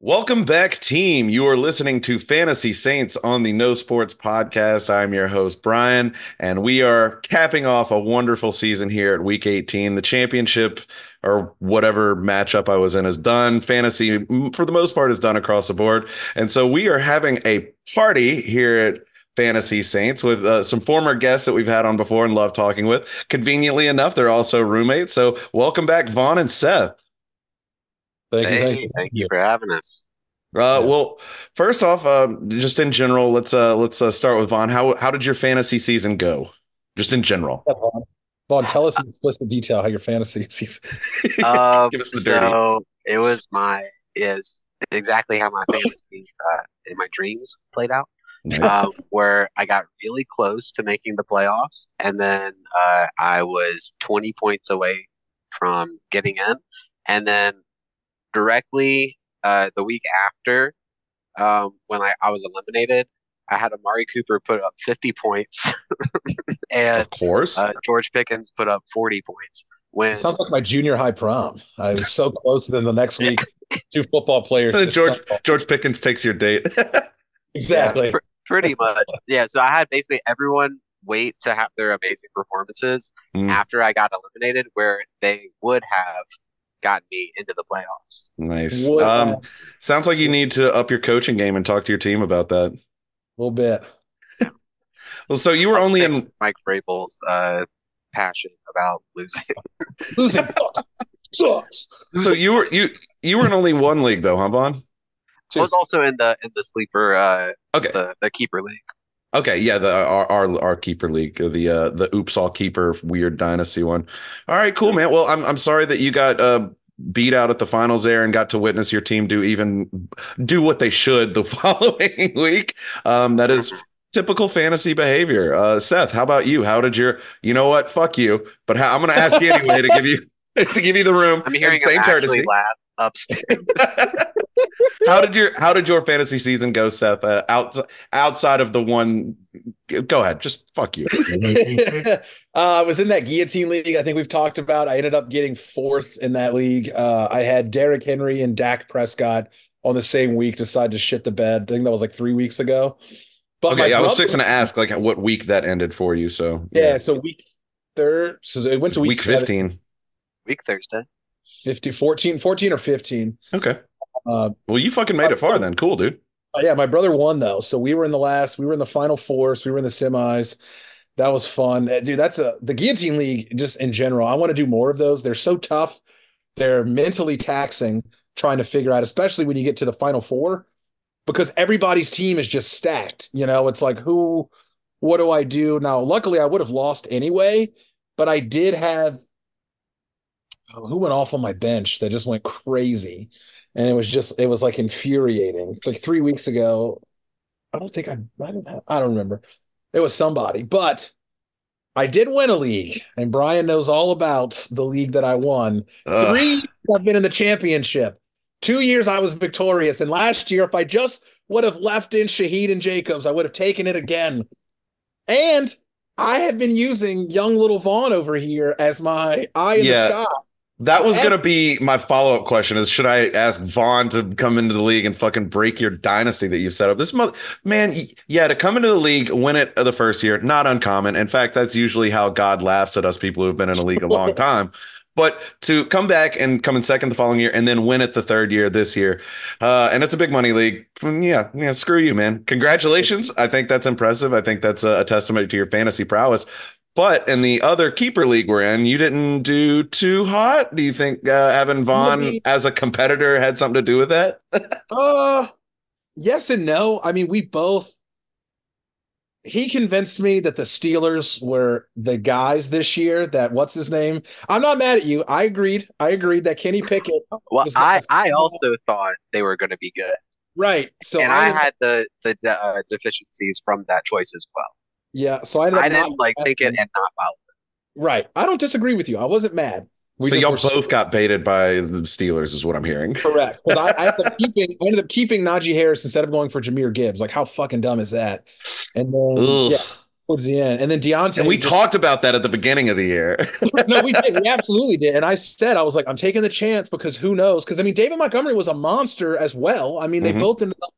Welcome back, team. You are listening to Fantasy Saints on the No Sports Podcast. I'm your host, Brian, and we are capping off a wonderful season here at week 18. The championship or whatever matchup I was in is done. Fantasy, for the most part, is done across the board. And so we are having a party here at Fantasy Saints with uh, some former guests that we've had on before and love talking with. Conveniently enough, they're also roommates. So welcome back, Vaughan and Seth. Thank hey, you. Thank you. thank you for having us. Uh, well, first off, uh, just in general, let's uh, let's uh, start with Vaughan. How how did your fantasy season go? Just in general. Vaughan. Vaughan, tell us in explicit detail how your fantasy season. Um, Give us the dirty. so it was my is exactly how my fantasy uh, in my dreams played out. Nice. Um, where I got really close to making the playoffs, and then uh, I was 20 points away from getting in, and then directly uh, the week after, um, when I, I was eliminated, I had Amari Cooper put up 50 points, and of course. uh, George Pickens put up 40 points. When It sounds like my junior high prom. I was so close. Then the next week, two football players. just George. George Pickens takes your date. Exactly. pr- pretty much, yeah. So I had basically everyone wait to have their amazing performances Mm, after I got eliminated, where they would have gotten me into the playoffs. nice. Would Um, sounds like you need to up your coaching game and talk to your team about that. A little bit. Well, so you were only in Mike Vrabel's uh, passion about losing. Losing sucks. so you were you you were in only one league though, huh, Vaughan? I was also in the in the sleeper uh, Okay. the the keeper league. Okay, yeah, the our our, our keeper league, the uh the oops all keeper weird dynasty one. All right, cool, man. Well, I'm I'm sorry that you got uh beat out at the finals there and got to witness your team do even do what they should the following week. Um that is typical fantasy behavior. Uh Seth, how about you? How did your you know what? Fuck you. But how, I'm going to ask you anyway to give you to give you the room. I'm hearing same courtesy. laugh upstairs. how did your how did your fantasy season go, Seth? Uh, out, outside of the one go ahead, just fuck you. uh, I was in that guillotine league. I think we've talked about. I ended up getting fourth in that league. Uh, I had Derrick Henry and Dak Prescott on the same week. Decided to shit the bed. I think that was like three weeks ago. But my Okay, I was brother- fixing to ask like what week that ended for you. So Yeah, so week third. So it went to week, week 15. Week Thursday. 50, 14, 14 or 15. Okay. Uh, Well, you fucking made it far then. Cool, dude. Uh, yeah, my brother won though. So we were in the last, we were in the final fours, we were in the semis. That was fun. Uh, Dude, that's a the guillotine league just in general. I want to do more of those. They're so tough. They're mentally taxing trying to figure out, especially when you get to the final four, because everybody's team is just stacked. You know, it's like who what do I do? Now, luckily I would have lost anyway, but I did have Oh, who went off on my bench that just went crazy and it was just it was like infuriating. Like three weeks ago. I don't think I I don't have, I don't remember. It was somebody, but I did win a league, and Brian knows all about the league that I won. Ugh. Three years I've been in the championship. Two years I was victorious, and last year, if I just would have left in Shaheed and Jacobs, I would have taken it again. And I have been using young little Vaughan over here as my eye in Yeah. the sky. That was gonna be my follow up question: Is should I ask Vaughan to come into the league and fucking break your dynasty that you've set up? This mother man, yeah, to come into the league, win it the first year, not uncommon. In fact, that's usually how God laughs at us people who have been in a league a long time. But to come back and come in second the following year and then win it the third year this year, uh, and it's a big money league. mm, Yeah, yeah, screw you, man. Congratulations. I think that's impressive. I think that's a, a testament to your fantasy prowess. But in the other keeper league we're in, you didn't do too hot. Do you think uh, having Vaughan Maybe- as a competitor had something to do with that? Uh yes and no. I mean, we both he convinced me that the Steelers were the guys this year that what's his name? I'm not mad at you. I agreed. I agreed that Kenny Pickett Well, was I I also thought they were going to be good, right. So and I, I had the the uh, deficiencies from that choice as well. Yeah, so I ended up I not didn't like take it and not follow. right. I don't disagree with you. I wasn't mad. We so y'all were so- both got baited by the Steelers, is what I'm hearing. correct. But I, I ended up keeping I ended up keeping Najee Harris instead of going for Jahmyr Gibbs. Like how fucking dumb is that? And then Ugh. yeah, towards the end, and then Deontay. And we just- talked about that at the beginning of the year. no, we did. We absolutely did. And I said, I was like, I'm taking the chance because who knows? Because I mean, David Montgomery was a monster as well. I mean, they Mhm. both ended up.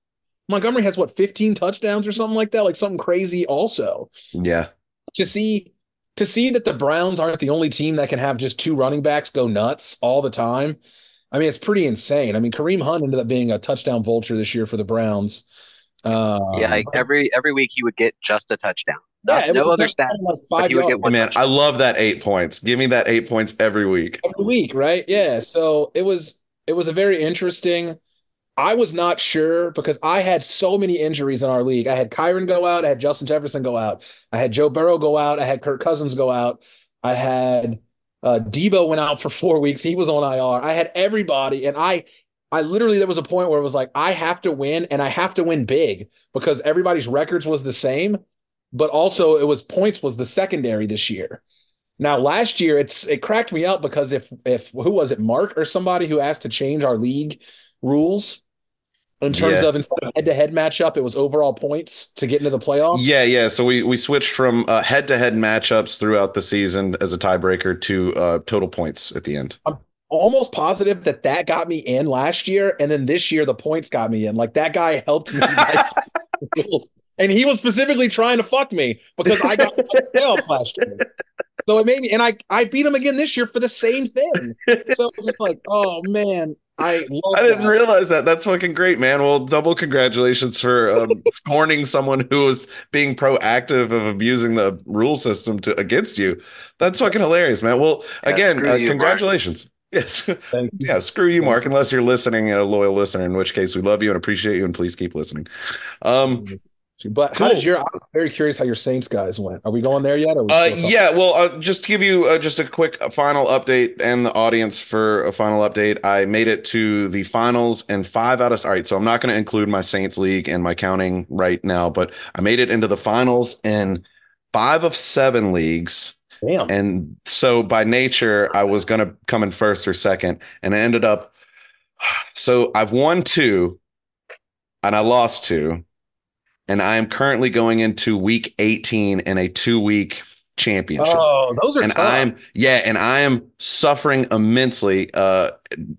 Montgomery has what 15 touchdowns or something like that, like something crazy. Also, yeah. to see to see that the Browns aren't the only team that can have just two running backs go nuts all the time. I mean, it's pretty insane. I mean, Kareem Hunt ended up being a touchdown vulture this year for the Browns. Uh, Yeah, like every every week he would get just a touchdown. Not- it no other stats, like but five he would get one Man, I love that eight points. Give me that eight points every week. every week, right? Yeah. So it was it was a very interesting. I was not sure because I had so many injuries in our league. I had Kyren go out, I had Justin Jefferson go out, I had Joe Burrow go out, I had Kirk Cousins go out, I had uh Deebo went out for four weeks. He was on IR. I had everybody, and I I literally there was a point where it was like I have to win and I have to win big because everybody's records was the same, but also it was points was the secondary this year. Now last year it's it cracked me up because if if who was it Mark or somebody who asked to change our league rules in terms Yeah. of instead of head to head matchup it was overall points to get into the playoffs. Yeah, yeah. So we we switched from uh, head-to-head matchups throughout the season as a tiebreaker to uh, total points at the end. I'm almost positive that that got me in last year and then this year the points got me in. Like that guy helped me. and he was specifically trying to fuck me because I got the playoffs last year. So it made me, and I I beat him again this year for the same thing. So it was just like, oh man, I love I didn't that. realize that. That's fucking great, man. Well, double congratulations for um, scorning someone who was being proactive of abusing the rule system to against you. That's fucking hilarious, man. Well, Yeah, again, uh, you, Mark. congratulations. Yes. Thank you. Yeah, screw you, Mark, unless you're listening and a loyal listener, in which case we love you and appreciate you and please keep listening. Um But how Cool. did your? I'm very curious how your Saints guys went. Are we going there yet? Or we Uh, yeah, well, uh, just to give you uh, just a quick final update and the audience for a final update, I made it to the finals and five out of all right. So I'm not going to include my Saints league and my counting right now, but I made it into the finals in five of seven leagues. Damn. And so by nature, I was going to come in first or second, and I ended up. So I've won two, and I lost two, and I am currently going into week 18 in a two week championship. Oh, those are and tough. I'm yeah, and I am suffering immensely uh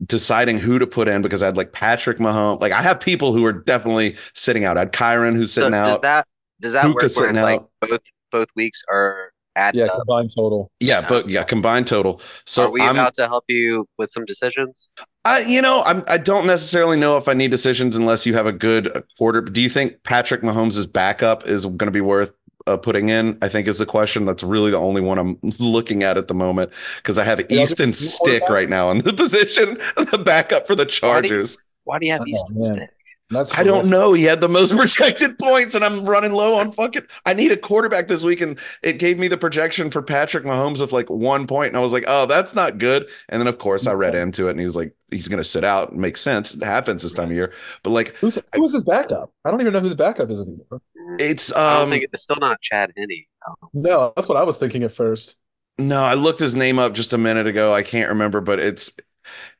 deciding who to put in because I had like Patrick Mahomes. Like I have people who are definitely sitting out. I had Kyren who's So sitting does out. that does that Luka work where it's like both both weeks are at yeah, up? combined total. yeah, but yeah, combined total. So are we I'm about to help you with some decisions? I, you know, I'm, I don't necessarily know if I need decisions unless you have a good quarter. Do you think Patrick Mahomes' backup is going to be worth uh, putting in? I think is the question. That's really the only one I'm looking at at the moment because I have Yeah, Easton Stick right now in the position, of the backup for the Why do you- Chargers. Why do you have Oh, Easton man. Stick? That's I don't know. He had the most projected points, and I'm running low on fucking. I need a quarterback this week, and it gave me the projection for Patrick Mahomes of like one point, and I was like, oh, that's not good. And then of course I read into it, and he was like, he's going to sit out. It makes sense. It happens this time of year, but like Who's who was his backup? I don't even know who his backup is anymore. it's I don't um think it's still not Chad Henne. No, that's what I was thinking at first. no, I looked his name up just a minute ago. I can't remember, but it's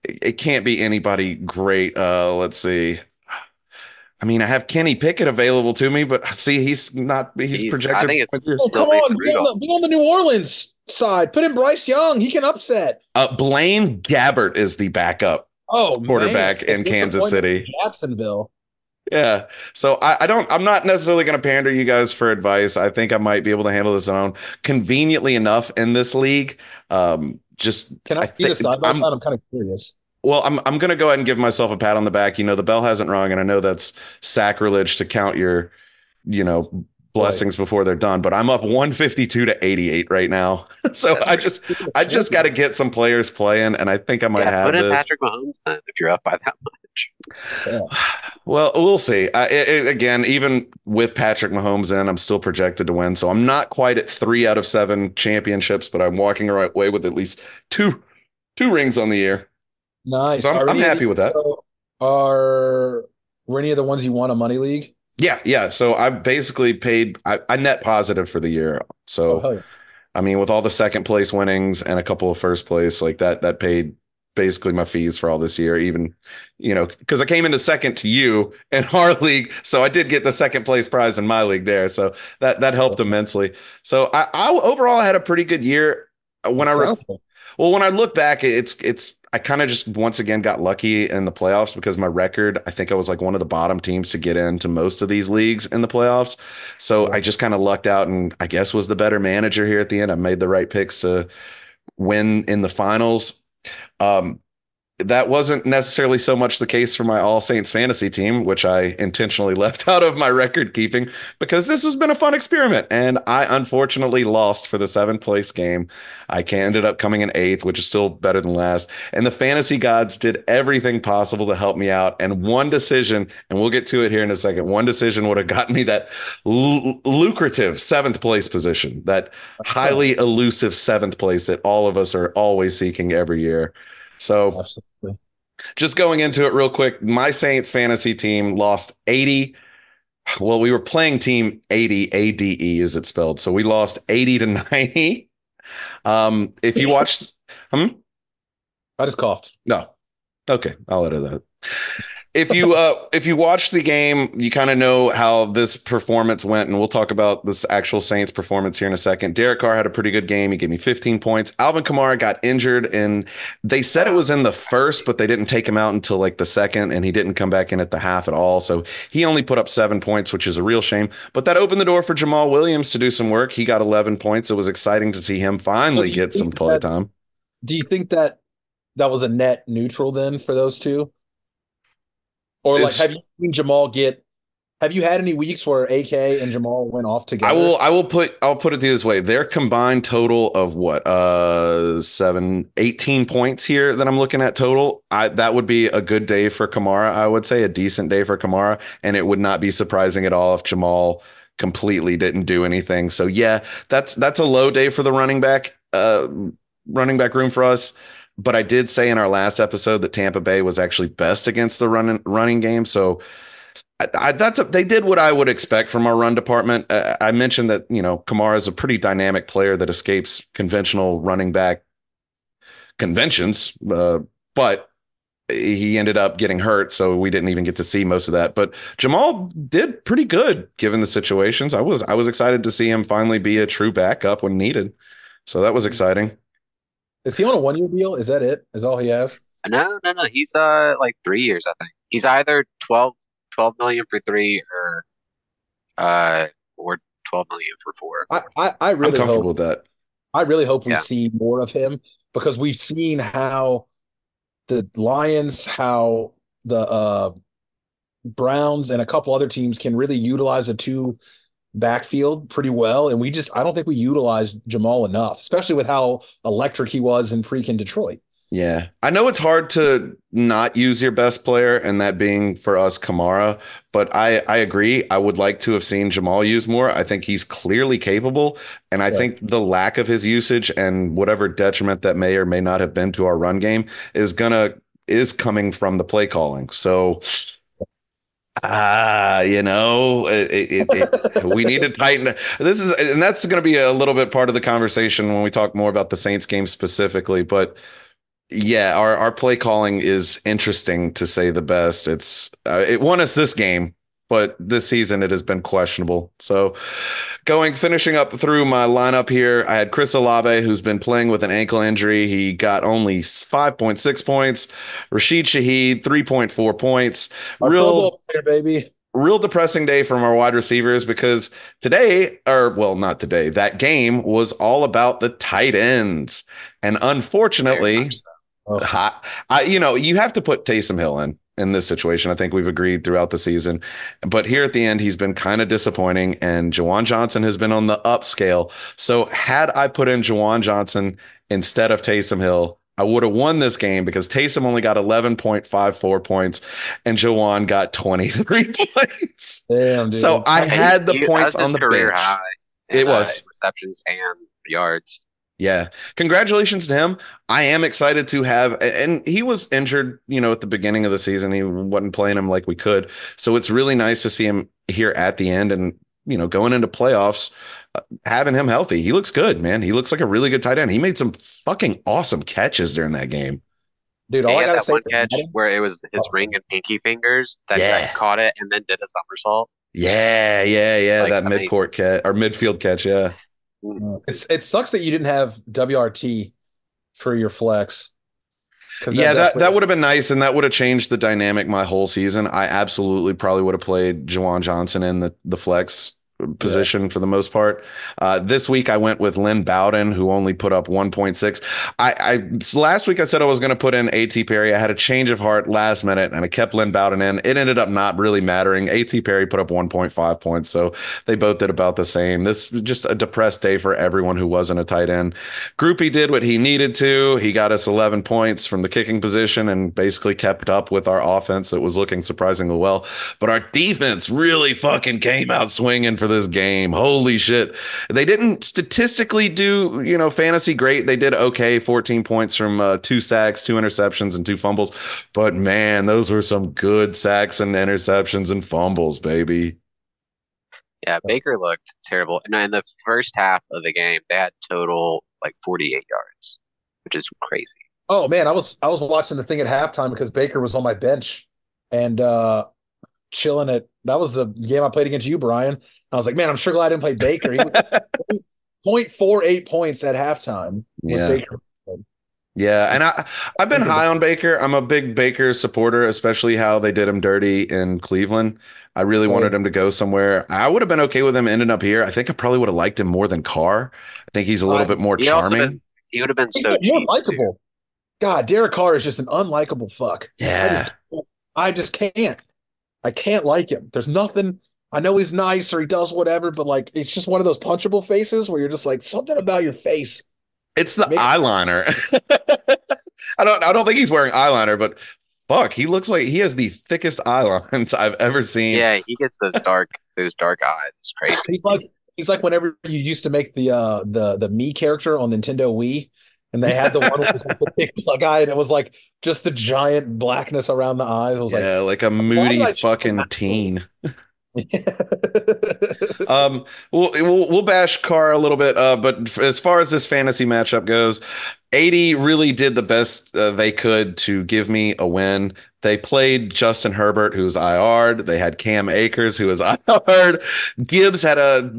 it, it can't be anybody great. Uh, let's see. I mean, I have Kenny Pickett available to me, but see, he's not. He's, He's- I projected. think it's- Oh, come on, be on, the, be on the New Orleans side. Put in Bryce Young. He can upset. Uh, Blaine Gabbert is the backup Oh, quarterback man. in Kansas City. Jacksonville. Yeah. So I, I don't, I'm not necessarily going to pander you guys for advice. I think I might be able to handle this on conveniently enough in this league. Um, just, Can I, I see the think- side by I'm- side? I'm kind of curious. Well, I'm, I'm going to go ahead and give myself a pat on the back. You know, the bell hasn't rung and I know that's sacrilege to count your, you know, blessings before they're done, but I'm up 152 to 88 right now. so That's I pretty just, I just got to get some players playing and I think I might yeah, have put in this. Patrick Mahomes then if you're up by that much. Well, we'll see. I, it, it- again, even with Patrick Mahomes in, I'm still projected to win. So I'm not quite at three out of seven championships, but I'm walking the right way with at least two two rings on the year. Nice. So I'm- I'm happy with that. Are were any of the ones you won a money league? Yeah, yeah. So I basically paid. I, I net positive for the year. So Oh, yeah. I mean, with all the second place winnings and a couple of first place, like that, that paid basically my fees for all this year, even, you know, because I came into second to you in our league. So I did get the second place prize in my league there. So that that helped immensely. So I, I overall had a pretty good year. When I re- well, when I look back, it's it's I kind of just once again got lucky in the playoffs because my record, I think I was like one of the bottom teams to get into most of these leagues in the playoffs. So. I just kind of lucked out and I guess was the better manager here at the end. I made the right picks to win in the finals. Um, that wasn't necessarily so much the case for my All Saints fantasy team, which I intentionally left out of my record keeping because this has been a fun experiment. And I unfortunately lost for the seventh place game. I ended up coming in eighth, which is still better than last. And the fantasy gods did everything possible to help me out. And one decision, and we'll get to it here in a second, one decision would have gotten me that l- lucrative seventh place position, that highly elusive seventh place that all of us are always seeking every year. So Absolutely. just going into it real quick, my Saints fantasy team lost 80. Well, we were playing team 80, ADE is it spelled. So we lost 80 to 90. Um, if you watch, hmm? I just coughed. No. Okay. I'll edit that if you uh if you watch the game, you kind of know how this performance went, and we'll talk about this actual Saints performance here in a second. Derek Carr had a pretty good game. He gave me 15 points. Alvin Kamara got injured, and they said it was in the first, but they didn't take him out until like the second, and he didn't come back in at the half at all. So he only put up seven points, which is a real shame. But that opened the door for Jamaal Williams to do some work. He got 11 points. It was exciting to see him finally get some play time. Do you think that that was a net neutral then for those two? Or like, have you seen Jamaal get? Have you had any weeks where AK and Jamaal went off together? I will. I will put. I'll put it this way: their combined total of what, uh, seven, 18 points here that I'm looking at total. I that would be a good day for Kamara. I would say a decent day for Kamara, and it would not be surprising at all if Jamaal completely didn't do anything. So yeah, that's that's a low day for the running back. Uh, running back room for us. But I did say in our last episode that Tampa Bay was actually best against the running running game. So I, I, that's a, they did what I would expect from our run department. Uh, I mentioned that you know Kamara is a pretty dynamic player that escapes conventional running back conventions, uh, but he ended up getting hurt, so we didn't even get to see most of that. But Jamaal did pretty good given the situations. I was I was excited to see him finally be a true backup when needed. So that was exciting. Is he on a one year deal? Is that it? Is all he has? No, no, no. He's uh like three years, I think. He's either 12, 12 million for three or uh or 12 million for four. I, I, I really I'm comfortable hope, with that. I really hope we yeah. see more of him because we've seen how the Lions, how the uh Browns and a couple other teams can really utilize a two backfield pretty well. And we just, I don't think we utilized Jamaal enough, especially with how electric he was in freaking Detroit. Yeah. I know it's hard to not use your best player, and that being for us, Kamara. But I, I agree. I would like to have seen Jamaal use more. I think he's clearly capable. And I yeah. think the lack of his usage and whatever detriment that may or may not have been to our run game is gonna is coming from the play calling. So ah, you know, it, it, it, we need to tighten. This is, and that's going to be a little bit part of the conversation when we talk more about the Saints game specifically. But yeah, our our play calling is interesting to say the best. It's uh, it won us this game, but this season it has been questionable. So going finishing up through my lineup here, I had Chris Olave, who's been playing with an ankle injury. He got only 5.6 points. Rashid Shaheed, 3.4 points. Real player, baby. Real depressing day from our wide receivers because today, or well, not today, that game was all about the tight ends. And unfortunately, oh. I, I, you know, you have to put Taysom Hill in in this situation. I think we've agreed throughout the season. But here at the end, he's been kind of disappointing, and Juwan Johnson has been on the upscale. So had I put in Juwan Johnson instead of Taysom Hill, I would have won this game because Taysom only got 11.54 points and Juwan got 23 points. Damn, so I had the points on the bench. High it was uh, receptions and yards. Yeah. Congratulations to him. I am excited to have and he was injured, you know, at the beginning of the season. He wasn't playing him like we could. So it's really nice to see him here at the end and, you know, going into playoffs, uh, having him healthy. He looks good, man. He looks like a really good tight end. He made some fucking awesome catches during that game. Dude, all he I had gotta that say one catch Madden- where it was his Oh. ring and pinky fingers that Yeah. caught it and then did a somersault. Yeah, yeah, yeah. Like, that amazing. midcourt catch or midfield catch. Yeah. Mm. It's it sucks that you didn't have WRT for your flex. Yeah, that, that would have been nice, and that would have changed the dynamic my whole season. I absolutely probably would have played Juwan Johnson in the the flex position for the most part. Uh, this week I went with Lynn Bowden, who only put up 1.6. I, I last week I said I was going to put in AT Perry. I had a change of heart last minute, and I kept Lynn Bowden in. It ended up not really mattering. AT Perry put up 1.5 points, so they both did about the same. This was just a depressed day for everyone who wasn't a tight end. Grupe did what he needed to. He got us 11 points from the kicking position and basically kept up with our offense that was looking surprisingly well. But our defense really fucking came out swinging for this game. Holy shit. They didn't statistically do, you know, fantasy great. They did okay, 14 points from uh, two sacks, two interceptions, and two fumbles. But man, those were some good sacks and interceptions and fumbles, baby. Yeah, Baker looked terrible. And in the first half of the game, they had total like 48 yards, which is crazy. Oh man, I was I was watching the thing at halftime because Baker was on my bench and uh chilling it. That was the game I played against you, Brian. I was like, man, I'm sure glad I didn't play Baker. He was 0.48 points at halftime was Yeah. Baker. Yeah, and I I've been high on Baker. I'm a big Baker supporter, especially how they did him dirty in Cleveland. I really Oh, wanted him to go somewhere. I would have been okay with him ending up here. I think I probably would have liked him more than Carr. I think he's a little I- bit more He charming. been- He would have been so more cheap. too. likable. God, Derek Carr is just an unlikable fuck. I yeah. just, I just can't. I can't like him. There's nothing. I know he's nice or he does whatever, but like it's just one of those punchable faces where you're just like something about your face. It's the Maybe- eyeliner. I don't I don't think he's wearing eyeliner, but fuck, he looks like he has the thickest eye lines I've ever seen. Yeah, he gets those dark those dark eyes. It's crazy. He's like he's like whenever you used to make the uh the the me character on Nintendo Wii, and they had the one with like the big plug eye, and it was like just the giant blackness around the eyes. It was Yeah, like a moody did I choose fucking teen. Um, we'll, we'll we'll bash Carr a little bit, uh, but as far as this fantasy matchup goes, 80 really did the best uh, they could to give me a win. They played Justin Herbert, who's IR'd. They had Cam Akers, who is IR'd. Gibbs had a,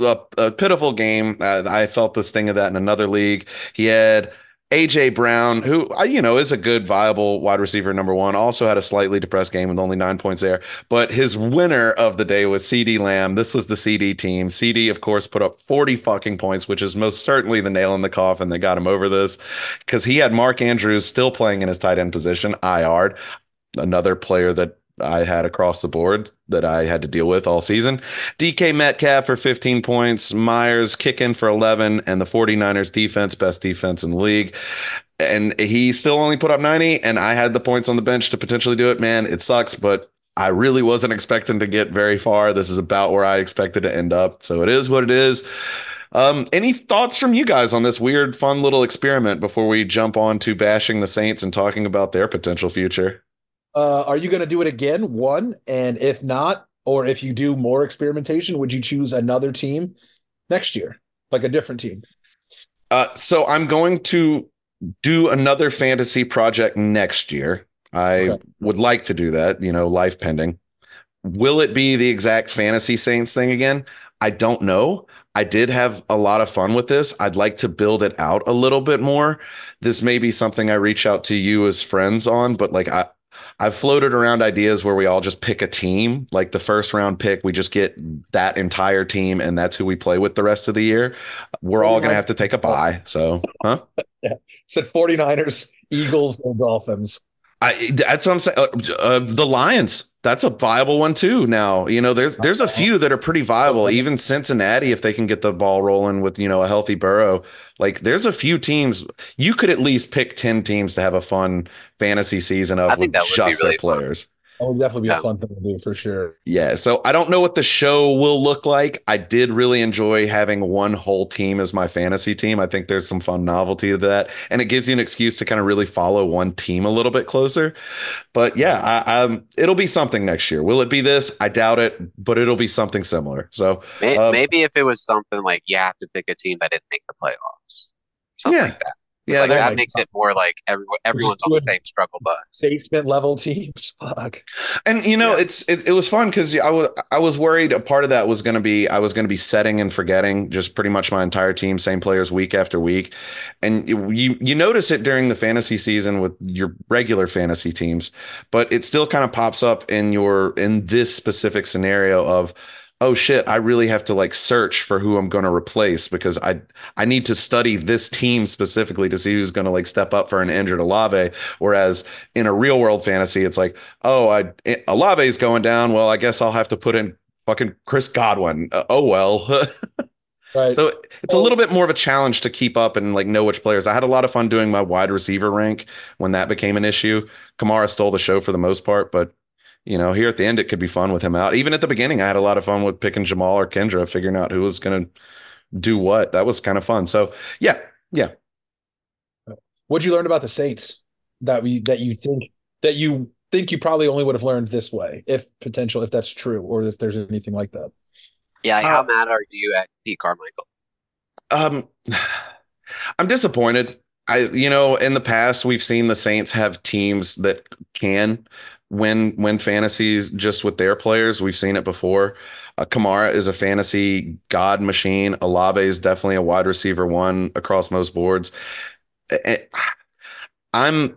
a, a pitiful game. Uh, I felt the sting of that in another league. He had AJ Brown, who uh, you know is a good, viable wide receiver, number one, also had a slightly depressed game with only nine points there. But his winner of the day was CeeDee Lamb. This was the CeeDee team. CeeDee, of course, put up 40 fucking points, which is most certainly the nail in the coffin that got him over this because he had Mark Andrews still playing in his tight end position, IR, another player that I had across the board that I had to deal with all season. DK Metcalf for 15 points, Myers kicking for 11, and the 49ers defense, best defense in the league. And he still only put up 90, and I had the points on the bench to potentially do it. Man, it sucks, but I really wasn't expecting to get very far. This is about where I expected to end up. So it is what it is. Um, any thoughts from you guys on this weird, fun little experiment before we jump on to bashing the Saints and talking about their potential future? Uh, are you going to do it again? One, and if not, or if you do more experimentation, would you choose another team next year, like a different team? Uh, so I'm going to do another fantasy project next year. I Okay. would like to do that, you know, life pending. Will it be the exact fantasy Saints thing again? I don't know. I did have a lot of fun with this. I'd like to build it out a little bit more. This may be something I reach out to you as friends on, but like I I've floated around ideas where we all just pick a team, like the first round pick, we just get that entire team and that's who we play with the rest of the year. We're all going to have to take a bye. So, huh? yeah. Said 49ers, Eagles, and Dolphins. I that's what I'm saying. Uh, uh, the Lions, that's a viable one too. Now, you know, there's there's a few that are pretty viable. Even Cincinnati, if they can get the ball rolling with you know a healthy Burrow, like there's a few teams you could at least pick ten teams to have a fun fantasy season of with think that would be just their really fun. players. That would definitely be Yeah. a fun thing to do for sure. Yeah, so I don't know what the show will look like. I did really enjoy having one whole team as my fantasy team. I think there's some fun novelty to that, and it gives you an excuse to kind of really follow one team a little bit closer. But yeah, I, um, it'll be something next year. Will it be this? I doubt it, but it'll be something similar. So May- Um, Maybe if it was something like you have to pick a team that didn't make the playoffs, something Yeah. like that. Yeah, like that like- makes it more like everyone everyone's on the same struggle bus. Basement level teams. Fuck. And you know, Yeah. it's it, it was fun because I was I was worried a part of that was going to be I was going to be setting and forgetting just pretty much my entire team, same players week after week, and you you, you notice it during the fantasy season with your regular fantasy teams, but it still kind of pops up in your in this specific scenario of oh shit i really have to like search for who i'm going to replace because i i need to study this team specifically to see who's going to like step up for an injured Olave. Whereas in a real world fantasy it's like oh i Olave is going down. Well i guess i'll have to put in fucking chris godwin. Uh, oh well. Right. so it's a little bit more of a challenge to keep up and like know which players. I had a lot of fun doing my wide receiver rank when that became an issue. Kamara stole the show for the most part but you know, here at the end, it could be fun with him out. Even at the beginning, I had a lot of fun with picking Jamaal or Kendre, figuring out who was going to do what. That was kind of fun. So, yeah, yeah. What'd you learn about the Saints that we that you think that you think you probably only would have learned this way, if potential, if that's true, or if there's anything like that? Yeah, how Uh, mad are you at Pete Carmichael? Um, I'm disappointed. I, you know, in the past, we've seen the Saints have teams that can win win fantasies just with their players. We've seen it before. Uh, Kamara is a fantasy god machine. Olave is definitely a wide receiver one across most boards. I'm.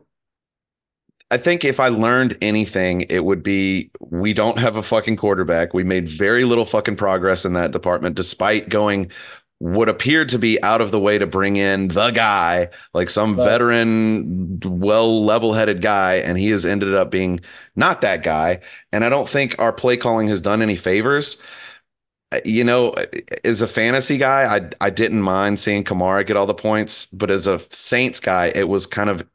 I think if I learned anything, it would be we don't have a fucking quarterback. We made very little fucking progress in that department, despite going what appeared to be out of the way to bring in the guy, like some Right. veteran, well level headed guy, and he has ended up being not that guy. And I don't think our play calling has done any favors. Uh, You know, as a fantasy guy, I I didn't mind seeing Kamara get all the points, but as a Saints guy, it was kind of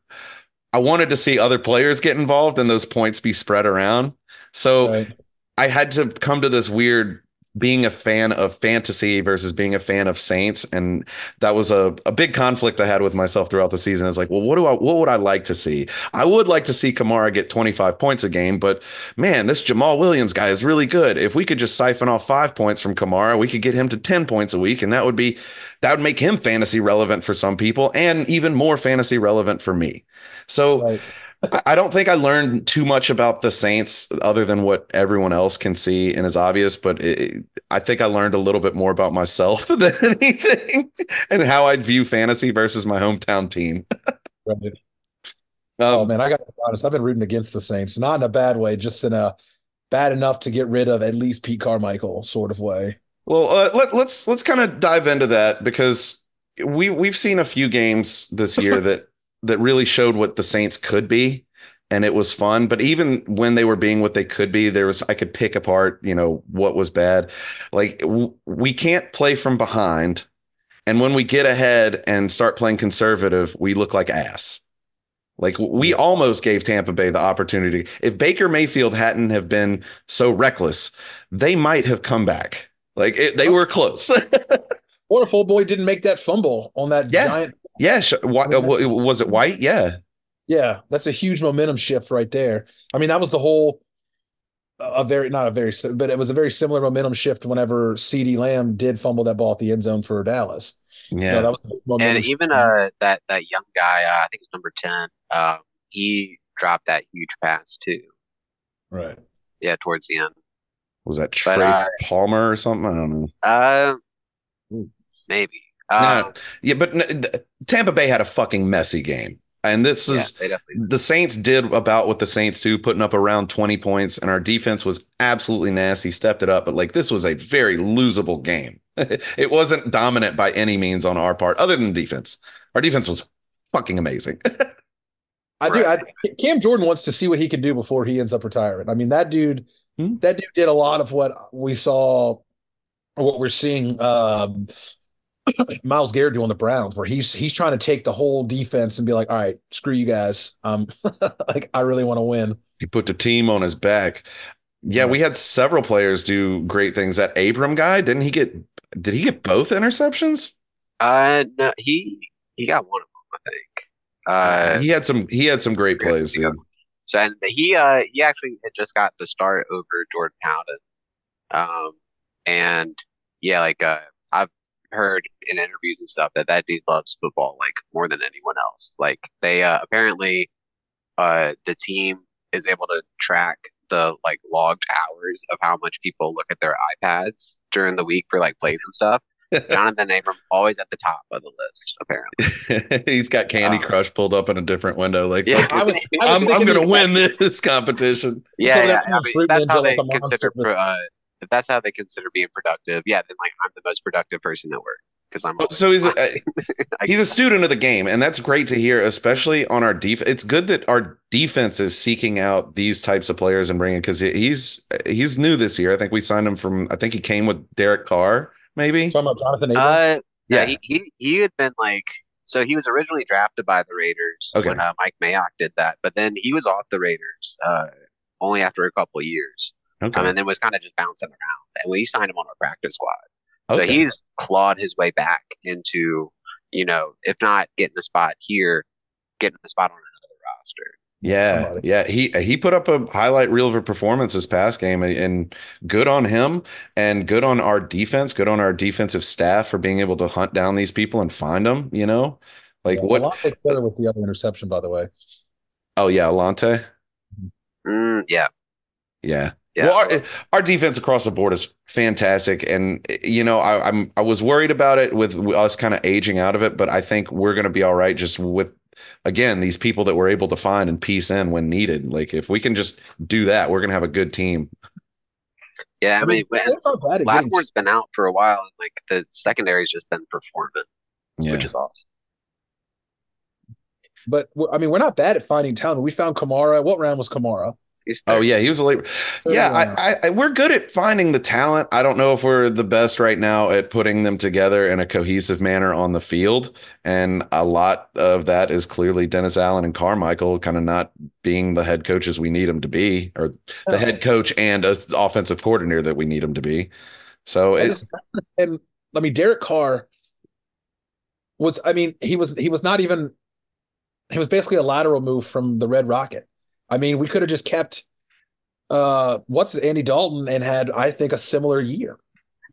I wanted to see other players get involved and those points be spread around. So Right. I had to come to this weird being a fan of fantasy versus being a fan of Saints, and that was a, a big conflict I had with myself throughout the season. It's like, well, what do I what would I like to see? I would like to see Kamara get 25 points a game, but man, this Jamaal Williams guy is really good. If we could just siphon off five points from Kamara, we could get him to 10 points a week, and that would be that would make him fantasy relevant for some people and even more fantasy relevant for me. So Right. I- don't think I learned too much about the Saints other than what everyone else can see and is obvious, but it, I think I learned a little bit more about myself than anything and how I'd view fantasy versus my hometown team. Right. Um, oh man, I got to be honest. I've been rooting against the Saints, not in a bad way, just in a bad enough to get rid of at least Pete Carmichael sort of way. Well, uh, let, let's let's kind of dive into that because we we've seen a few games this year that that really showed what the Saints could be, and it was fun. But even when they were being what they could be, there was I could pick apart, you know, what was bad. Like w- we can't play from behind, and when we get ahead and start playing conservative, we look like ass. Like we almost gave Tampa Bay the opportunity. If Baker Mayfield hadn't have been so reckless, they might have come back. Like it, they oh. were close. what if old boy didn't make that fumble on that Yeah. giant. Yeah, sh- wha- uh, was it White? Yeah, Yeah, that's a huge momentum shift right there. I mean, that was the whole a very not a very but it was a very similar momentum shift whenever CeeDee Lamb did fumble that ball at the end zone for Dallas. yeah. So that was momentum And shift. even uh that that young guy, uh, I think it's number ten. Um, he dropped that huge pass too. right. Yeah, towards the end. was that but, Trey uh, Palmer or something? I don't know. Uh, maybe. Um, Nah, yeah, but n- Tampa Bay had a fucking messy game, and this is they definitely. the Saints did about what the Saints do, putting up around 20 points, and our defense was absolutely nasty, stepped it up. But like this was a very losable game. it wasn't dominant by any means on our part, other than defense. Our defense was fucking amazing. I do. I, Cam Jordan wants to see what he can do before he ends up retiring. I mean, that dude, Hmm. that dude did a lot of what we saw, what we're seeing um, Myles Garrett do on the Browns, where he's he's trying to take the whole defense and be like, all right, screw you guys. Um, like I really want to win. he put the team on his back. Yeah, Yeah. we had several players do great things. That Abram guy, didn't he get? Did he get both interceptions? Uh, no, he he got one of them, I think. Uh, he had some. He had some great plays, Yeah. So and he uh he actually had just got the start over Jordan Howden. Um and yeah, like uh I've heard in interviews and stuff that that dude loves football like more than anyone else. Like they uh, apparently uh, the team is able to track the like logged hours of how much people look at their iPads during the week for like plays and stuff. Jonathan Abram always at the top of the list, apparently. He's got Candy Um, Crush pulled up in a different window. Like, Yeah. fuck I was, I was I'm, I'm gonna win this competition. Yeah, So yeah. they're I mean, that's how they a consider. Pro, uh, if that's how they consider being productive, yeah, then like I'm the most productive person at work because I'm. So he's a, he's a student of the game, and that's great to hear, especially on our defense. It's good that our defense is seeking out these types of players and bringing because he's he's new this year. I think we signed him from. I think he came with Derek Carr, maybe. Talking about Jonathan Abram. Uh, Yeah. yeah, he, he he had been like so he was originally drafted by the Raiders Okay. when uh, Mike Mayock did that, but then he was off the Raiders uh, only after a couple of years, Okay. um, and then was kind of just bouncing around. And we signed him on our practice squad, so okay. he's clawed his way back into you know if not getting a spot here, getting a spot on another roster. Yeah, somebody. yeah. He he put up a highlight reel of a performance this past game, and, and good on him, and good on our defense, good on our defensive staff for being able to hunt down these people and find them. You know, like Yeah, what? Alontae Taylor was the other interception, by the way. Oh yeah, Alontae. Mm, yeah, Yeah. Yeah. Well, our, eh, our defense across the board is fantastic, and eh, you know, I, I'm I was worried about it with us kind of aging out of it, but I think we're going to be all right just with again these people that we're able to find and piece in when needed. Like if we can just do that, we're going to have a good team. yeah, I, I mean, mean, when- it's not bad at getting Lattimore's been out for a while, and like the secondary's just been performing, Yeah. which is awesome. But I mean, we're not bad at finding talent. We found Kamara. What round was Kamara? Oh yeah, he was a late. Yeah. I, I, I we're good at finding the talent. I don't know if we're the best right now at putting them together in a cohesive manner on the field, and a lot of that is clearly Dennis Allen and Carmichael kind of not being the head coaches we need them to be, or the oh. head coach and a offensive coordinator that we need them to be. So it's and I mean, Derek Carr was. I mean, he was. He was not even. He was basically a lateral move from the Red Rocket. I mean, we could have just kept. Uh, what's Andy Dalton and had I think a similar year.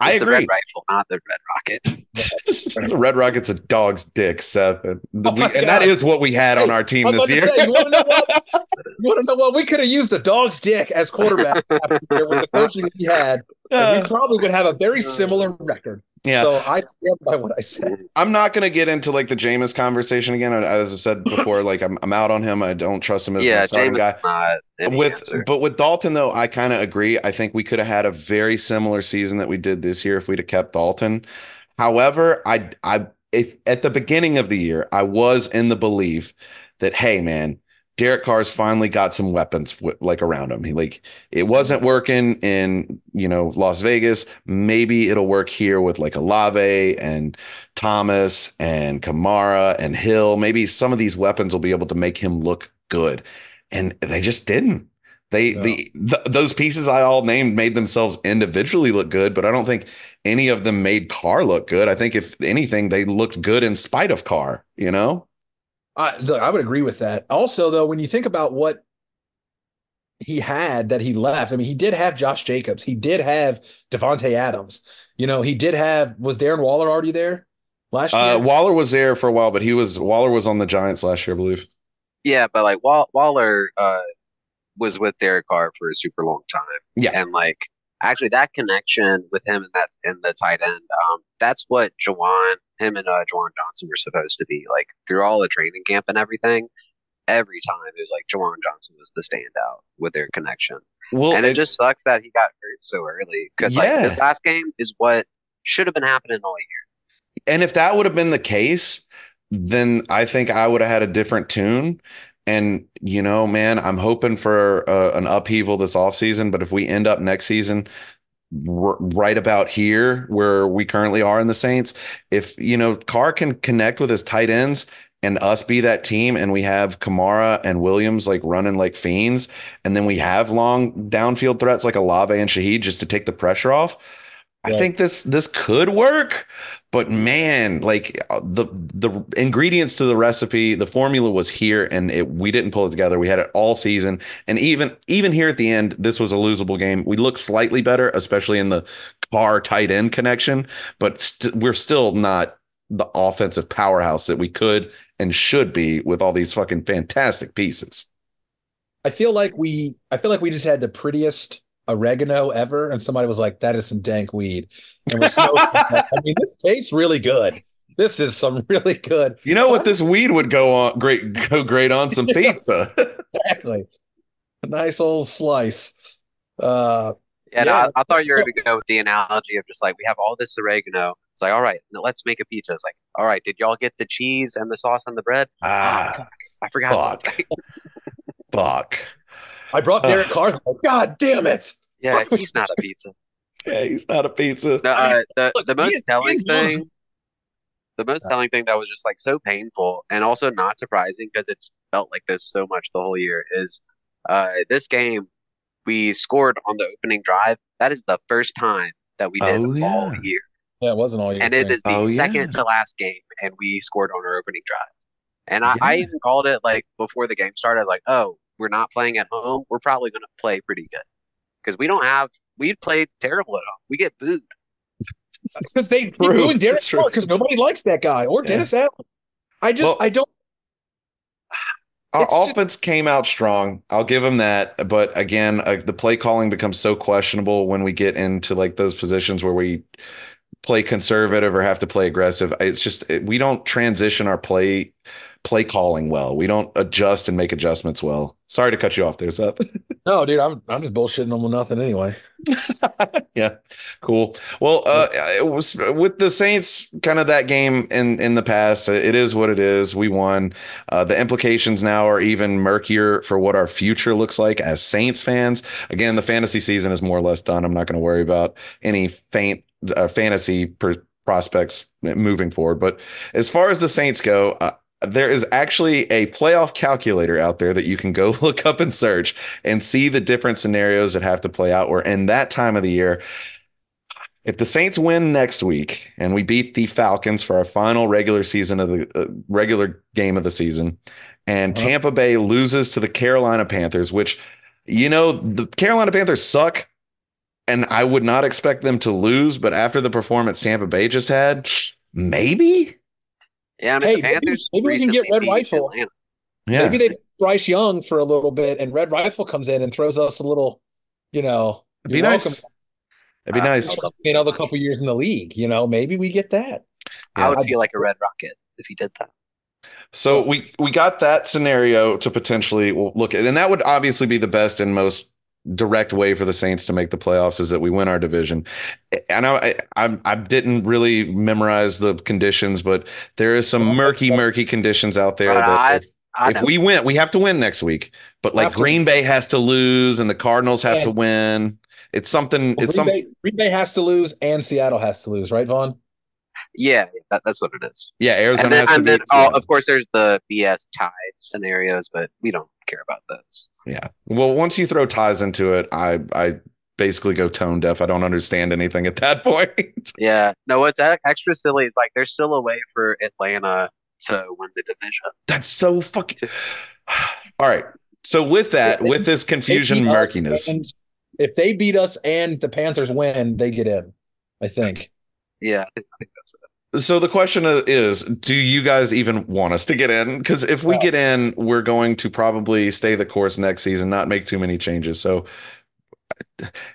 I It's the agree. Red Rifle, not the Red Rocket. the Red Rocket's a dog's dick, Seth, and, Oh we- and that God. is what we had on our team I was this year. say, you want to know what? You want to know what? We could have used a dog's dick as quarterback after the year with the coaching he had, and we probably would have a very similar record. Yeah, So I stand by what I said. I'm not going to get into like the Jameis conversation again. As I've said before, like I'm, I'm out on him. I don't trust him as yeah, my starting James guy. is not any with answer. but with Dalton though, I kind of agree. I think we could have had a very similar season that we did this year if we'd have kept Dalton. However, I I if at the beginning of the year, I was in the belief that hey man, Derek Carr's finally got some weapons like around him. He like it wasn't working in you know Las Vegas. Maybe it'll work here with like Olave and Thomas and Kamara and Hill. Maybe some of these weapons will be able to make him look good, and they just didn't. They No. the th- those pieces I all named made themselves individually look good, but I don't think any of them made Carr look good. I think if anything, they looked good in spite of Carr. You know. I look, I would agree with that. Also, though, when you think about what he had that he left, I mean, he did have Josh Jacobs. He did have Davante Adams. You know, he did have was Darren Waller already there last year? Uh, Waller was there for a while, but he was Waller was on the Giants last year, I believe. Yeah, but like Wall Waller uh was with Derek Carr for a super long time. Yeah. And like actually that connection with him and that's in the tight end, um, that's what Juwan, him and uh Juwan Johnson were supposed to be. Like through all the training camp and everything, every time it was like Juwan Johnson was the standout with their connection. Well, and it, it- just sucks that he got hurt so early. Because like Yeah. this last game is what should have been happening all year. and if that would have been the case, then I think I would have had a different tune. And you know, man, I'm hoping for uh, an upheaval this offseason. But if we end up next season r- right about here where we currently are in the Saints, if you know Carr can connect with his tight ends and us be that team, and we have Kamara and Williams like running like fiends, and then we have long downfield threats like Olave and Shaheed just to take the pressure off. I think this this could work, but man, like uh, the the ingredients to the recipe, the formula was here, and it, we didn't pull it together. We had it all season, and even even here at the end, this was a losable game. We looked slightly better, especially in the Carr tight end connection, but we st- we're still not the offensive powerhouse that we could and should be with all these fucking fantastic pieces. I feel like we I feel like we just had the prettiest oregano ever, and somebody was like, "That is some dank weed," and we're smoking. I mean, this tastes really good. This is some really good. You know what? This weed would go on great, go great on some pizza. exactly, a nice old slice. Uh, yeah, yeah. I, I, thought you were going to go with the analogy of just like we have all this oregano. It's like, all right, let's make a pizza. It's like, all right, did y'all get the cheese and the sauce on the bread? Ah, oh, I forgot. Fuck. fuck. I brought Derek Carr. God damn it! Yeah, he's not a pizza. Yeah, he's not a pizza. No, uh, the Look, the most telling thing, the most telling thing that was just like so painful and also not surprising because it's felt like this so much the whole year is uh, this game we scored on the opening drive. That is the first time that we did oh, yeah. all year. Yeah, it wasn't all year. And it is the oh, second yeah. to last game, and we scored on our opening drive. And I, yeah. I even called it like before the game started, like, oh, we're not playing at home, we're probably going to play pretty good because we don't have we played terrible at home. We get booed because they ruined Derek because nobody likes that guy or Dennis yeah. Allen. I just well, I don't. Our offense just, came out strong. I'll give him that, but again, uh, the play calling becomes so questionable when we get into like those positions where we play conservative or have to play aggressive. It's just we don't transition our play play calling well. We don't adjust and make adjustments well. Sorry to cut you off there, Seth. no, dude, I'm I'm just bullshitting on nothing anyway. yeah, cool. Well, uh, it was with the Saints, kind of that game in in the past. It is what it is. We won. Uh, the implications now are even murkier for what our future looks like as Saints fans. Again, the fantasy season is more or less done. I'm not going to worry about any faint uh, fantasy per- prospects moving forward. But as far as the Saints go, uh, there is actually a playoff calculator out there that you can go look up and search and see the different scenarios that have to play out where in that time of the year if the Saints win next week and we beat the Falcons for our final regular season of the uh, regular game of the season and uh-huh. Tampa Bay loses to the Carolina Panthers which you know the Carolina Panthers suck and I would not expect them to lose but after the performance Tampa Bay just had maybe yeah, I mean, hey, Panthers maybe, maybe we can get Red Rifle. Atlanta. Yeah. Maybe they Bryce Young for a little bit, and Red Rifle comes in and throws us a little, you know. It'd be nice. Welcome. It'd be uh, nice. Another couple years in the league, you know, maybe we get that. Yeah, I would I'd, feel like a Red Rocket if he did that. So we we got that scenario to potentially look at, and that would obviously be the best and most direct way for the Saints to make the playoffs is that we win our division. I know I, I, I didn't really memorize the conditions, but there is some murky, murky conditions out there that I, if, I if we win, we have to win next week. But like Green Bay has to lose and the Cardinals have to win. It's something. Well, it's Green something. Bay, Green Bay has to lose and Seattle has to lose, right, Vaughan? Yeah, that, that's what it is. Yeah, Arizona and then, has to. And then, oh, of course, there's the BS tie scenarios, but we don't care about those. Yeah. Well, once you throw ties into it, I I basically go tone deaf. I don't understand anything at that point. yeah. No, what's extra silly is like there's still a way for Atlanta to win the division. That's so fucking. All right. So with that, with this confusion murkiness, if they beat us and the Panthers win, they get in. I think. Yeah, I think that's it. So the question is, do you guys even want us to get in? Because if we get in, we're going to probably stay the course next season, not make too many changes. So,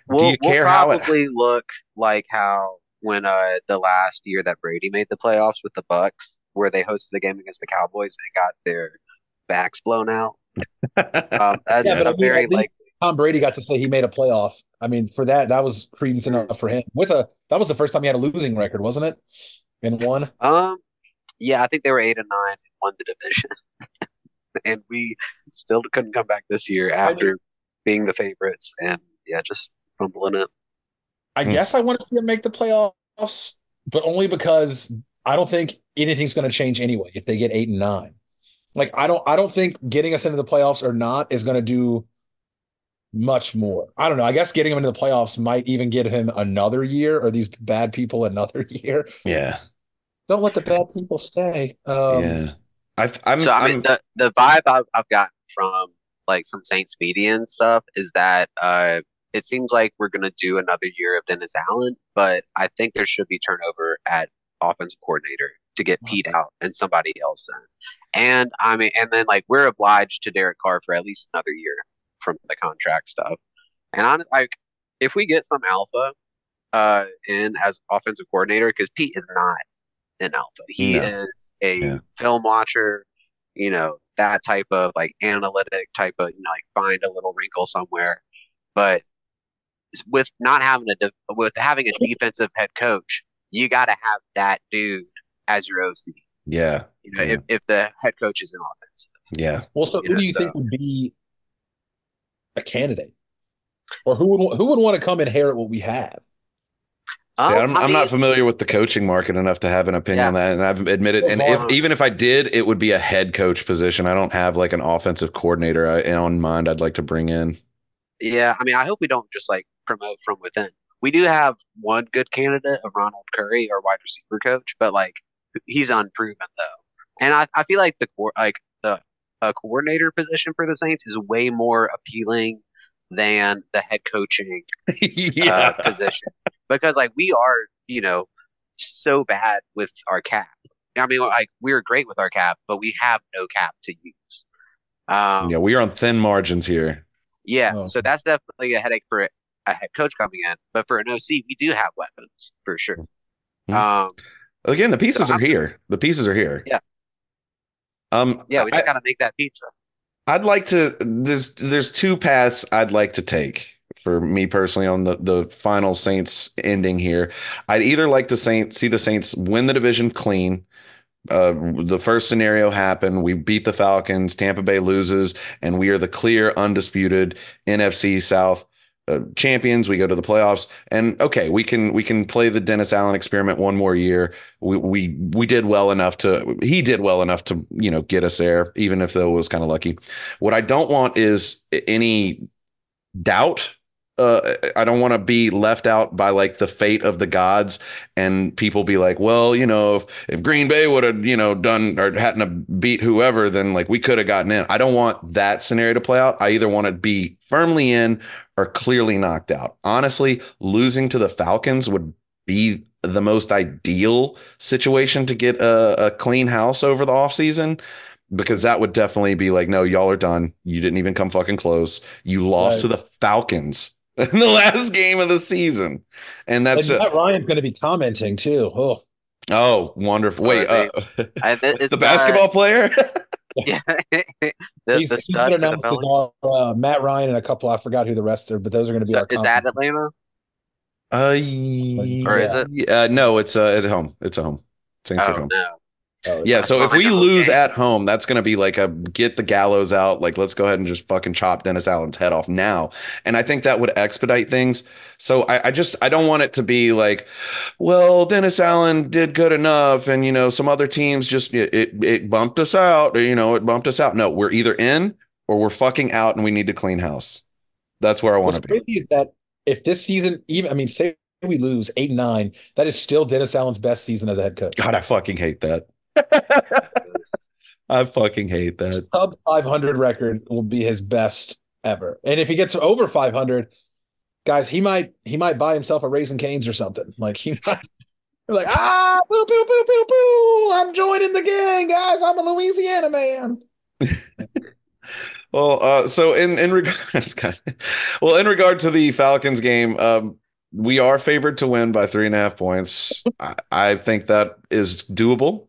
we'll, do you care we'll how it look like how when uh the last year that Brady made the playoffs with the Bucs, where they hosted the game against the Cowboys and got their backs blown out? um, that's yeah, but very like Tom Brady got to say he made a playoff. I mean, for that, that was credence enough for him. With a that was the first time he had a losing record, wasn't it? and one? Um, yeah, I think they were eight and nine and won the division, and we still couldn't come back this year after being the favorites and yeah, just fumbling it. I mm. guess I want to see them make the playoffs, but only because I don't think anything's going to change anyway if they get eight and nine. Like I don't, I don't think getting us into the playoffs or not is going to do much more. I don't know. I guess getting him into the playoffs might even get him another year, or these bad people another year. Yeah. Don't let the bad people stay. Um, yeah. I, I'm, So I mean, I'm- the the vibe I've, I've gotten from like some Saints media and stuff is that uh, it seems like we're gonna do another year of Dennis Allen, but I think there should be turnover at offensive coordinator to get Pete out and somebody else in. And I mean, and then like we're obliged to Derek Carr for at least another year from the contract stuff. And honest, like if we get some alpha uh in as offensive coordinator, because Pete is not an alpha. He No. is a Yeah. film watcher, you know, that type of like analytic type of, you know, like find a little wrinkle somewhere. But with not having a de- with having a defensive head coach, you got to have that dude as your OC. yeah. You know, Yeah. if, if the head coach is an offense. Yeah. Well, so You who know, do you so- think would be a candidate, or who would who would want to come inherit what we have? See, Um, I'm, I I'm not familiar with the coaching market enough to have an opinion Yeah. on that, and I've admitted. And if even if I did, it would be a head coach position. I don't have like an offensive coordinator I, on mind. I'd like to bring in. Yeah, I mean, I hope we don't just like promote from within. We do have one good candidate of Ronald Curry, our wide receiver coach, but like he's unproven though. And I, I feel like the co- like the a coordinator position for the Saints is way more appealing than the head coaching uh, position because like we are, you know, so bad with our cap. I mean, like we're great with our cap, but we have no cap to use. Um, yeah, we are on thin margins here. yeah, Oh. so that's definitely a headache for a head coach coming in. But for an OC, we do have weapons for sure. Hmm. Um, Again, the pieces So are I'm- here. The pieces are here. Yeah. Um. yeah, we I, just got to make that pizza. I'd like to. There's there's two paths I'd like to take for me personally on the the final Saints ending here. I'd either like to Saints see the Saints win the division clean. Uh, the first scenario happened. We beat the Falcons. Tampa Bay loses, and we are the clear, undisputed NFC South uh, champions. We go to the playoffs, and okay, we can we can play the Dennis Allen experiment one more year. We we we did well enough to he did well enough to you know get us there, even if though it was kind of lucky. What I don't want is any doubt. Uh, I don't want to be left out by like the fate of the gods and people be like, well, you know, if, if Green Bay would have, you know, done or hadn't have beat whoever, then like we could have gotten in. I don't want that scenario to play out. I either want to be firmly in or clearly knocked out. Honestly, losing to the Falcons would be the most ideal situation to get a, a clean house over the offseason because that would definitely be like, no, y'all are done. You didn't even come fucking close. You lost Right. to the Falcons in the last game of the season. And that's and Matt Ryan's going to be commenting too. Oh, oh, wonderful. Wait, is uh, I, th- it's, the basketball player? Yeah, the, he's, the he's stud been announced as Pelicans. uh, Matt Ryan and a couple. I forgot who the rest are, but those are going to be So our. it's at Atlanta. Uh, Or is it? Uh, no, it's uh, at home. It's at home. Saints at Oh home. no, Oh, Yeah, so if we lose Okay. at home, that's going to be like a get the gallows out. Like, let's go ahead and just fucking chop Dennis Allen's head off now. And I think that would expedite things. So I, I just I don't want it to be like, well, Dennis Allen did good enough, and you know some other teams just it it, it bumped us out. Or, you know, it bumped us out. No, we're either in or we're fucking out, and we need to clean house. That's where I want What's to be. crazy is that if this season, even I mean, say we lose eight nine, that is still Dennis Allen's best season as a head coach. God, I fucking hate that. I fucking hate that. Sub five hundred record will be his best ever, and if he gets over five hundred, guys, he might he might buy himself a Raising Cane's or something. Like he might. Like, ah, boo, boo, boo, boo, boo. I'm joining the gang, guys. I'm a Louisiana man. Well, uh, so in in regards, well, in regard to the Falcons game, um, we are favored to win by three and a half points. I, I think that is doable.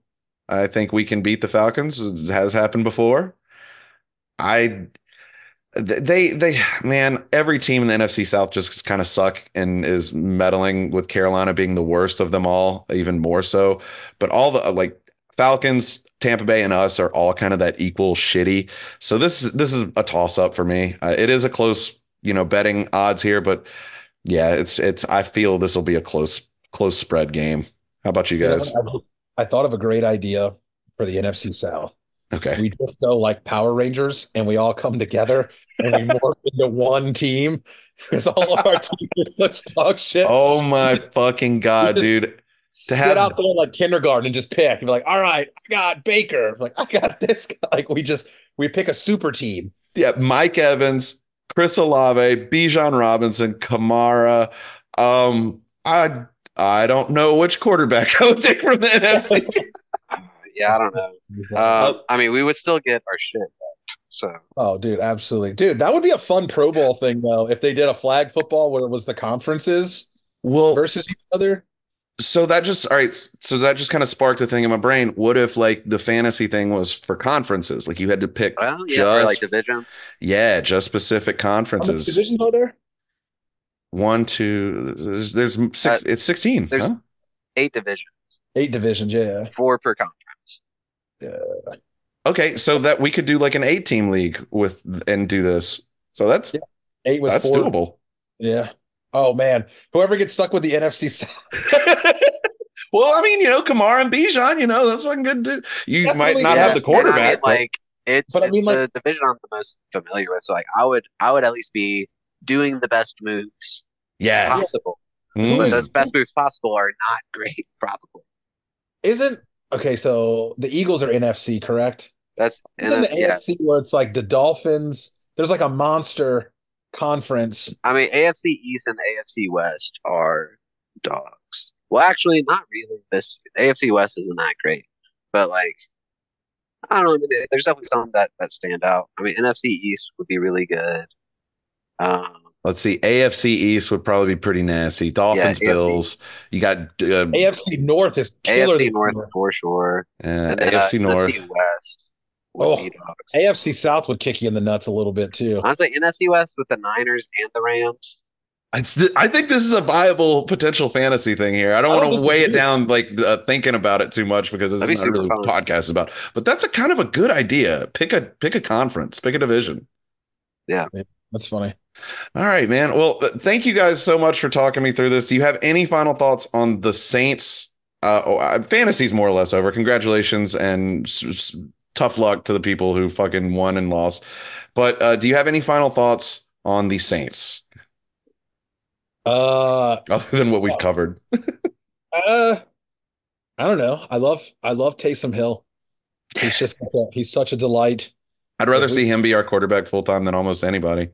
I think we can beat the Falcons. It has happened before. I they they man, every team in the NFC South just kind of suck and is meddling with Carolina being the worst of them all, even more so. But all the like Falcons, Tampa Bay, and us are all kind of that equal shitty. So this is this is a toss up for me. Uh, it is a close, you know, betting odds here, but yeah, it's it's. I feel this will be a close close spread game. How about you guys? I thought of a great idea for the NFC South. Okay. We just go like Power Rangers and we all come together and we morph into one team because all of our teams are such dog shit. Oh my fucking god, just- dude. Sit have- out there like kindergarten and just pick. And be like, all right, I got Baker. Like, I got this guy. Like, we just we pick a super team. Yeah, Mike Evans, Chris Olave, Bijan Robinson, Kamara. Um, I I don't know which quarterback I would take from the NFC. Yeah, I don't know. Um, I mean, we would still get our shit. So Oh, dude, absolutely. Dude, that would be a fun Pro Bowl thing though, if they did a flag football where it was the conferences Well, versus each other. so that just all right. So that just kind of sparked a thing in my brain. What if like the fantasy thing was for conferences? Like you had to pick, well, yeah, for like Just- divisions. yeah, just specific conferences. divisions are there? One, two. There's, there's six. Uh, it's sixteen. there's- huh? Eight divisions, Eight divisions, yeah. four per conference. Yeah. Okay, so that we could do like an eight-team league with and do this. So that's Yeah. Eight with that's four. doable. Yeah. Oh man. Whoever gets stuck with the NFC South. well, I mean, you know, Kamar and Bijan, you know, that's fucking good. Dude. You might not yeah. have the And I mean, quarterback, but like it's, But I it's mean, like- the division I'm the most familiar with. So like, I would I would at least be doing the best moves yeah. possible. Mm. But those best moves possible are not great, probably. Isn't okay, so the Eagles are NFC, correct? That's Isn't and the yeah. AFC where it's like the Dolphins, there's like a monster conference. I mean, AFC East and AFC West are dogs. Well, actually, not really. This AFC West isn't that great, but like, I don't know. I mean, there's definitely some that that stand out. I mean, NFC East would be really good. Um, Let's see. AFC East would probably be pretty nasty. Dolphins, AFC Bills. East. You got uh, AFC North is killer. AFC North year. for sure. uh, And then, uh, AFC North. NFC West Oh. AFC South would kick you in the nuts a little bit too. Honestly, NFC West with the Niners and the Rams. It's th- I think this is a viable potential fantasy thing here. I don't want to weigh it down like uh, thinking about it too much because this That'd is not really what fun. podcast is about. But that's a kind of a good idea. Pick a pick a conference, pick a division. Yeah, that's funny. All right, man. Well, thank you guys so much for talking me through this. Do you have any final thoughts on the Saints? Uh, oh, uh, fantasy's more or less over. Congratulations and s- s- tough luck to the people who fucking won and lost. But uh, do you have any final thoughts on the Saints Uh other than what we've covered? uh I don't know. I love I love Taysom Hill. He's just he's such a delight. I'd rather we- see him be our quarterback full time than almost anybody.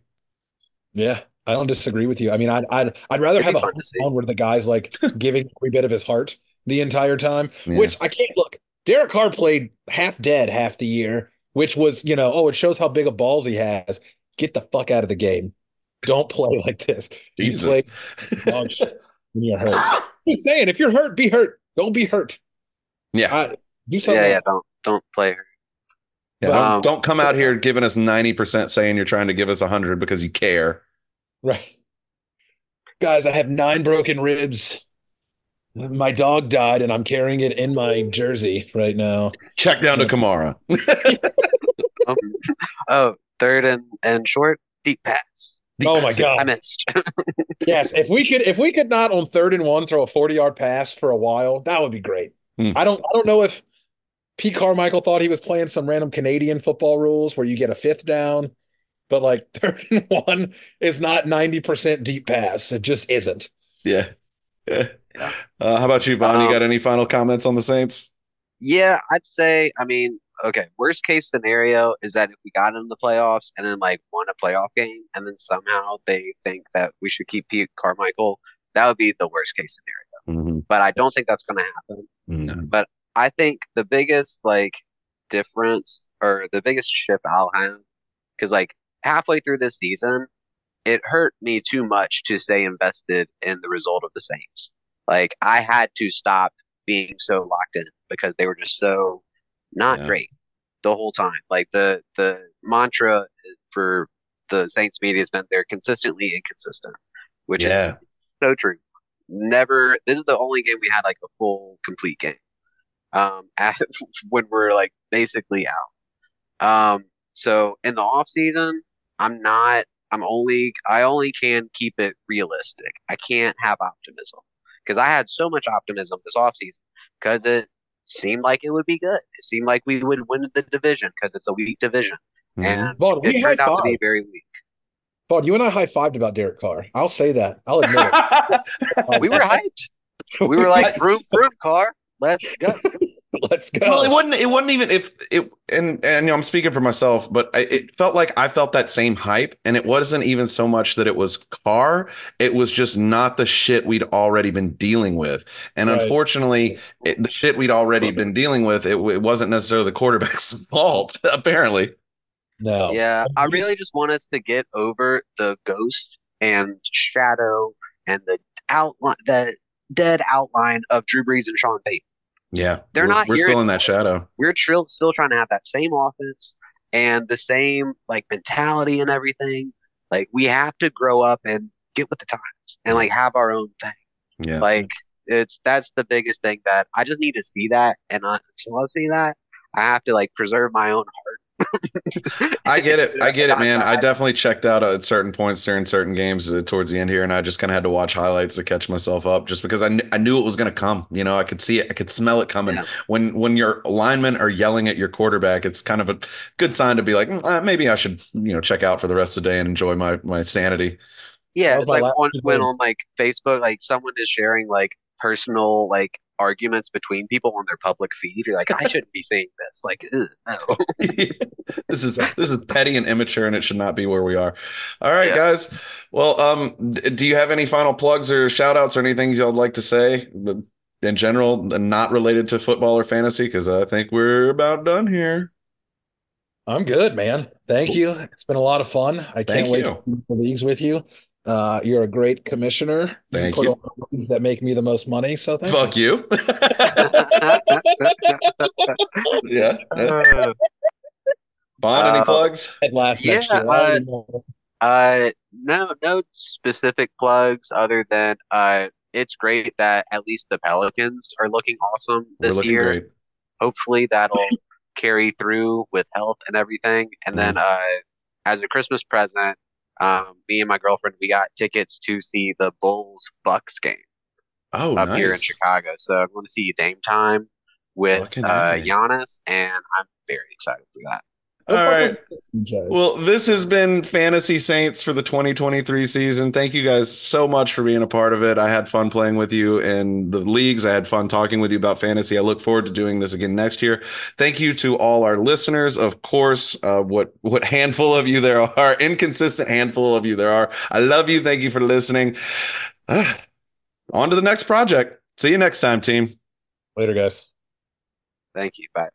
Yeah, I don't disagree with you. I mean, I'd I'd I'd rather It'd have a fun to where the guy's like giving every bit of his heart the entire time. Yeah. Which I can't look. Derek Carr played half dead half the year, which was you know oh it shows how big of balls he has. Get the fuck out of the game. Don't play like this. You Jesus. play dog shit when you're hurt. I'm saying, if you're hurt, be hurt. Don't be hurt. Yeah. I, do something. Yeah, yeah. Don't don't play her. Yeah, don't, Um, don't come so- out here giving us 90% saying you're trying to give us 100 because you care. Right. Guys, I have nine broken ribs. My dog died, and I'm carrying it in my jersey right now. Check down to Kamara. Um, oh, third and and short, deep pass. Oh my god! I missed. Yes, if we could, if we could not on third and one throw a 40 yard pass for a while, that would be great. Hmm. I don't, I don't know if Pete Carmichael thought he was playing some random Canadian football rules where you get a fifth down, but like third and one is not 90% deep pass. It just isn't. Yeah. Yeah. Yeah. Uh, how about you, Vaughan? you Um, got any final comments on the Saints? Yeah, I'd say. I mean, okay. Worst case scenario is that if we got in the playoffs and then like won a playoff game, and then somehow they think that we should keep Pete Carmichael, that would be the worst case scenario. Mm-hmm. But I don't think that's going to happen. No. I think the biggest like difference or the biggest ship I'll have, because like halfway through this season, it hurt me too much to stay invested in the result of the Saints. Like I had to stop being so locked in because they were just so not Yeah. great the whole time. Like the the mantra for the Saints media has been they're consistently inconsistent, which is Yeah. so true. Never. This is the only game we had like a full complete game. Um, at, when we're like basically out. Um, so in the off season, I'm not. I'm only. I only can keep it realistic. I can't have optimism because I had so much optimism this off season because it seemed like it would be good. It seemed like we would win the division because it's a weak division, Mhm. and Vaughan, it we turned high out to be five. very weak. Vaughan, you and I high fived about Derek Carr. I'll say that. I'll admit it. We were hyped. We were like, "Vroom, vroom, car, let's go." Let's go. Well, it wasn't. It wasn't even if it. And and you know, I'm speaking for myself, but I, it felt like I felt that same hype, and it wasn't even so much that it was Carr. It was just not the shit we'd already been dealing with, and Right. unfortunately, it, the shit we'd already been dealing with, it, it wasn't necessarily the quarterback's fault. Apparently, no. Yeah, I really just want us to get over the ghost and shadow and the outline, the dead outline of Drew Brees and Sean Payton. Yeah, They're we're, not We're here still in that shadow. We're trill, still trying to have that same offense and the same like mentality and everything. Like we have to grow up and get with the times and like have our own thing. Yeah, Like it's that's the biggest thing that I just need to see that, and until I see that, I have to like preserve my own heart. I get it. I get it, man. I definitely checked out at certain points during certain games uh, towards the end here, and I just kind of had to watch highlights to catch myself up, just because I, kn- I knew it was going to come. You know, I could see it, I could smell it coming. Yeah. When when your linemen are yelling at your quarterback, it's kind of a good sign to be like, "Mm, uh, maybe I should, you know, check out for the rest of the day and enjoy my my sanity. Yeah, it's like one two when on like Facebook, like someone is sharing like personal like arguments between people on their public feed. You're like, I shouldn't be saying this. Like, no. this is this is petty and immature, and it should not be where we are. All right, Yeah. guys. Well, um, d- do you have any final plugs or shout outs or anything y'all would like to say in general, not related to football or fantasy? Because I think we're about done here. I'm good, man. Thank you. It's been a lot of fun. I Thank can't wait you. to leagues with you. Uh, you're a great commissioner. Thank put you. on the leagues that make me the most money. So thank Fuck you. yeah. Vaughan, any Uh, plugs? you. Last next Yeah, year. I uh. Uh, no, no specific plugs other than uh, it's great that at least the Pelicans are looking awesome this looking year. great. Hopefully that'll carry through with health and everything. And then uh, as a Christmas present, um, me and my girlfriend we got tickets to see the Bulls Bucks game Oh, up here in. Chicago. So I'm going to see Dame Time with uh, Giannis, and I'm very excited for that. Go All fuck right. with Jazz. Well, this has been Fantasy Saints for the 2023 season. Thank you guys so much for being a part of it. I had fun playing with you in the leagues. I had fun talking with you about fantasy. I look forward to doing this again next year. Thank you to all our listeners. Of course, uh, what what handful of you there are, inconsistent handful of you there are. I love you. Thank you for listening. Ah, on to the next project. See you next time, team. Later, guys. Thank you. Bye.